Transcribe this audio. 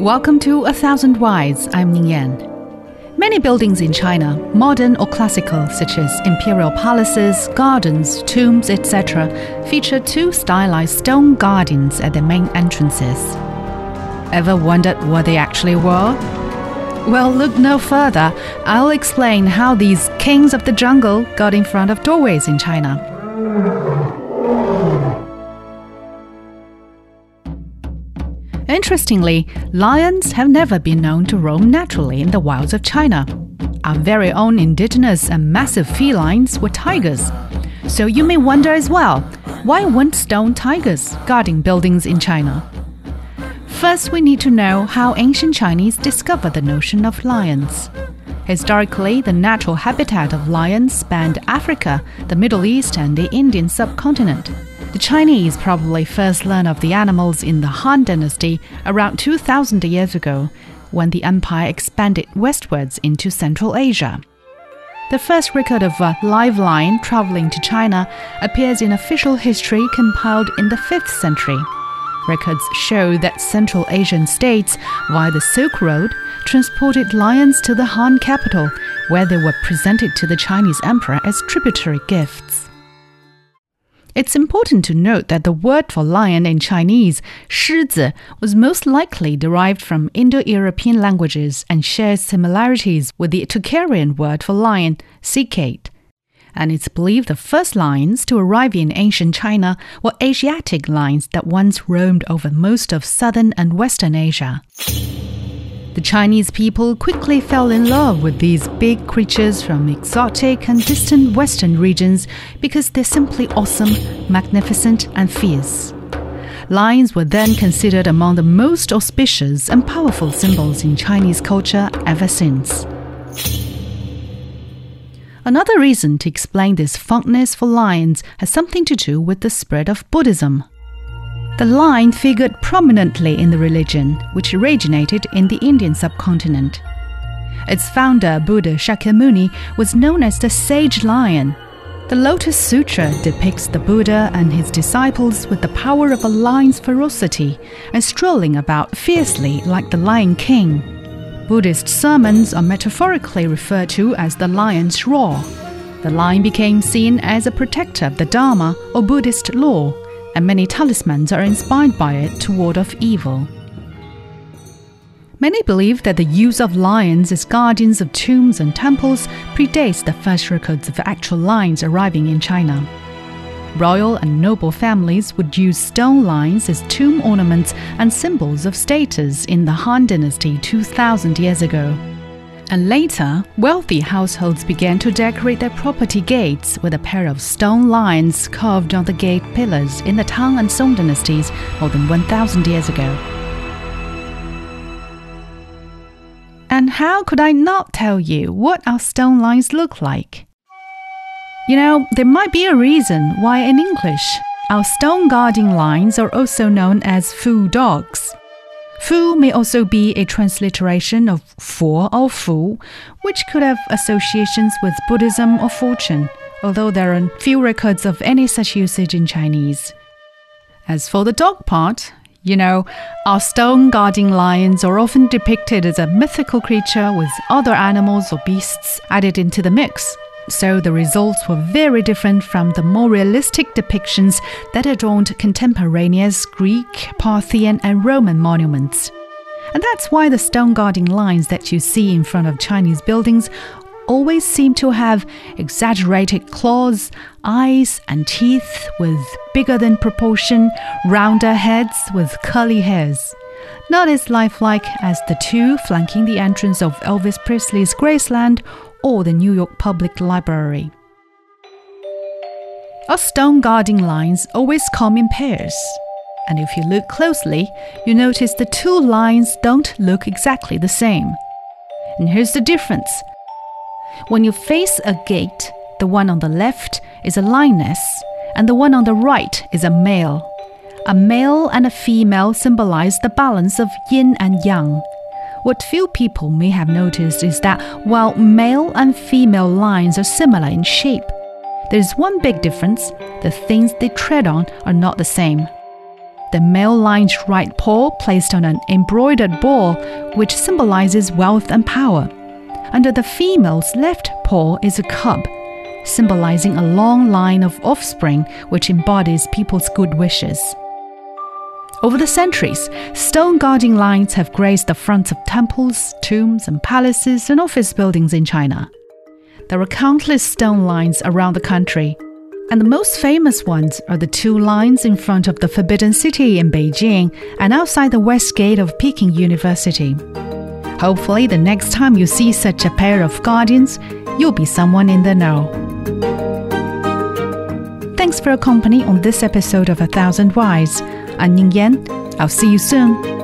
Welcome to A Thousand Whys. I'm Ning Yan. Many buildings in China, modern or classical, such as imperial palaces, gardens, tombs, etc., feature two stylized stone gardens at their main entrances. Ever wondered what they actually were? Well, look no further. I'll explain how these kings of the jungle got in front of doorways in China. Interestingly, lions have never been known to roam naturally in the wilds of China. Our very own indigenous and massive felines were tigers. So you may wonder as well why weren't stone tigers guarding buildings in China? First, we need to know how ancient Chinese discovered the notion of lions. Historically, the natural habitat of lions spanned Africa, the Middle East, and the Indian subcontinent. The Chinese probably first learned of the animals in the Han Dynasty around 2000 years ago, when the empire expanded westwards into Central Asia. The first record of a live lion traveling to China appears in official history compiled in the 5th century. Records show that Central Asian states, via the Silk Road, transported lions to the Han capital, where they were presented to the Chinese emperor as tributary gifts. It's important to note that the word for lion in Chinese, 狮子, was most likely derived from Indo-European languages and shares similarities with the Tocharian word for lion, cicade. And it's believed the first lions to arrive in ancient China were Asiatic lions that once roamed over most of southern and western Asia. The Chinese people quickly fell in love with these big creatures from exotic and distant Western regions because they're simply awesome, magnificent, and fierce. Lions were then considered among the most auspicious and powerful symbols in Chinese culture ever since. Another reason to explain this fondness for lions has something to do with the spread of Buddhism. The lion figured prominently in the religion, which originated in the Indian subcontinent. Its founder, Buddha Shakyamuni, was known as the Sage Lion. The Lotus Sutra depicts the Buddha and his disciples with the power of a lion's ferocity and strolling about fiercely like the Lion King. Buddhist sermons are metaphorically referred to as the lion's roar. The lion became seen as a protector of the Dharma or Buddhist law and many talismans are inspired by it to ward off evil. Many believe that the use of lions as guardians of tombs and temples predates the first records of actual lions arriving in China. Royal and noble families would use stone lions as tomb ornaments and symbols of status in the Han Dynasty 2000 years ago. And later, wealthy households began to decorate their property gates with a pair of stone lions carved on the gate pillars in the Tang and Song dynasties more than 1,000 years ago. And how could I not tell you what our stone lions look like? You know, there might be a reason why in English, our stone guarding lions are also known as fu dogs. Fu may also be a transliteration of Fo or Fu, which could have associations with Buddhism or fortune, although there are few records of any such usage in Chinese. As for the dog part, you know, our stone guarding lions are often depicted as a mythical creature with other animals or beasts added into the mix so the results were very different from the more realistic depictions that adorned contemporaneous Greek, Parthian, and Roman monuments. And that's why the stone guarding lines that you see in front of Chinese buildings always seem to have exaggerated claws, eyes, and teeth with bigger than proportion, rounder heads with curly hairs. Not as lifelike as the two flanking the entrance of Elvis Presley's Graceland or the New York Public Library. Our stone guarding lines always come in pairs. And if you look closely, you notice the two lines don't look exactly the same. And here's the difference. When you face a gate, the one on the left is a lioness, and the one on the right is a male. A male and a female symbolize the balance of yin and yang. What few people may have noticed is that while male and female lines are similar in shape, there is one big difference the things they tread on are not the same. The male line's right paw placed on an embroidered ball, which symbolizes wealth and power. Under the female's left paw is a cub, symbolizing a long line of offspring which embodies people's good wishes. Over the centuries, stone guarding lines have graced the fronts of temples, tombs, and palaces and office buildings in China. There are countless stone lines around the country, and the most famous ones are the two lines in front of the Forbidden City in Beijing and outside the West Gate of Peking University. Hopefully, the next time you see such a pair of guardians, you'll be someone in the know. Thanks for your company on this episode of A Thousand Whys. I'll see you soon.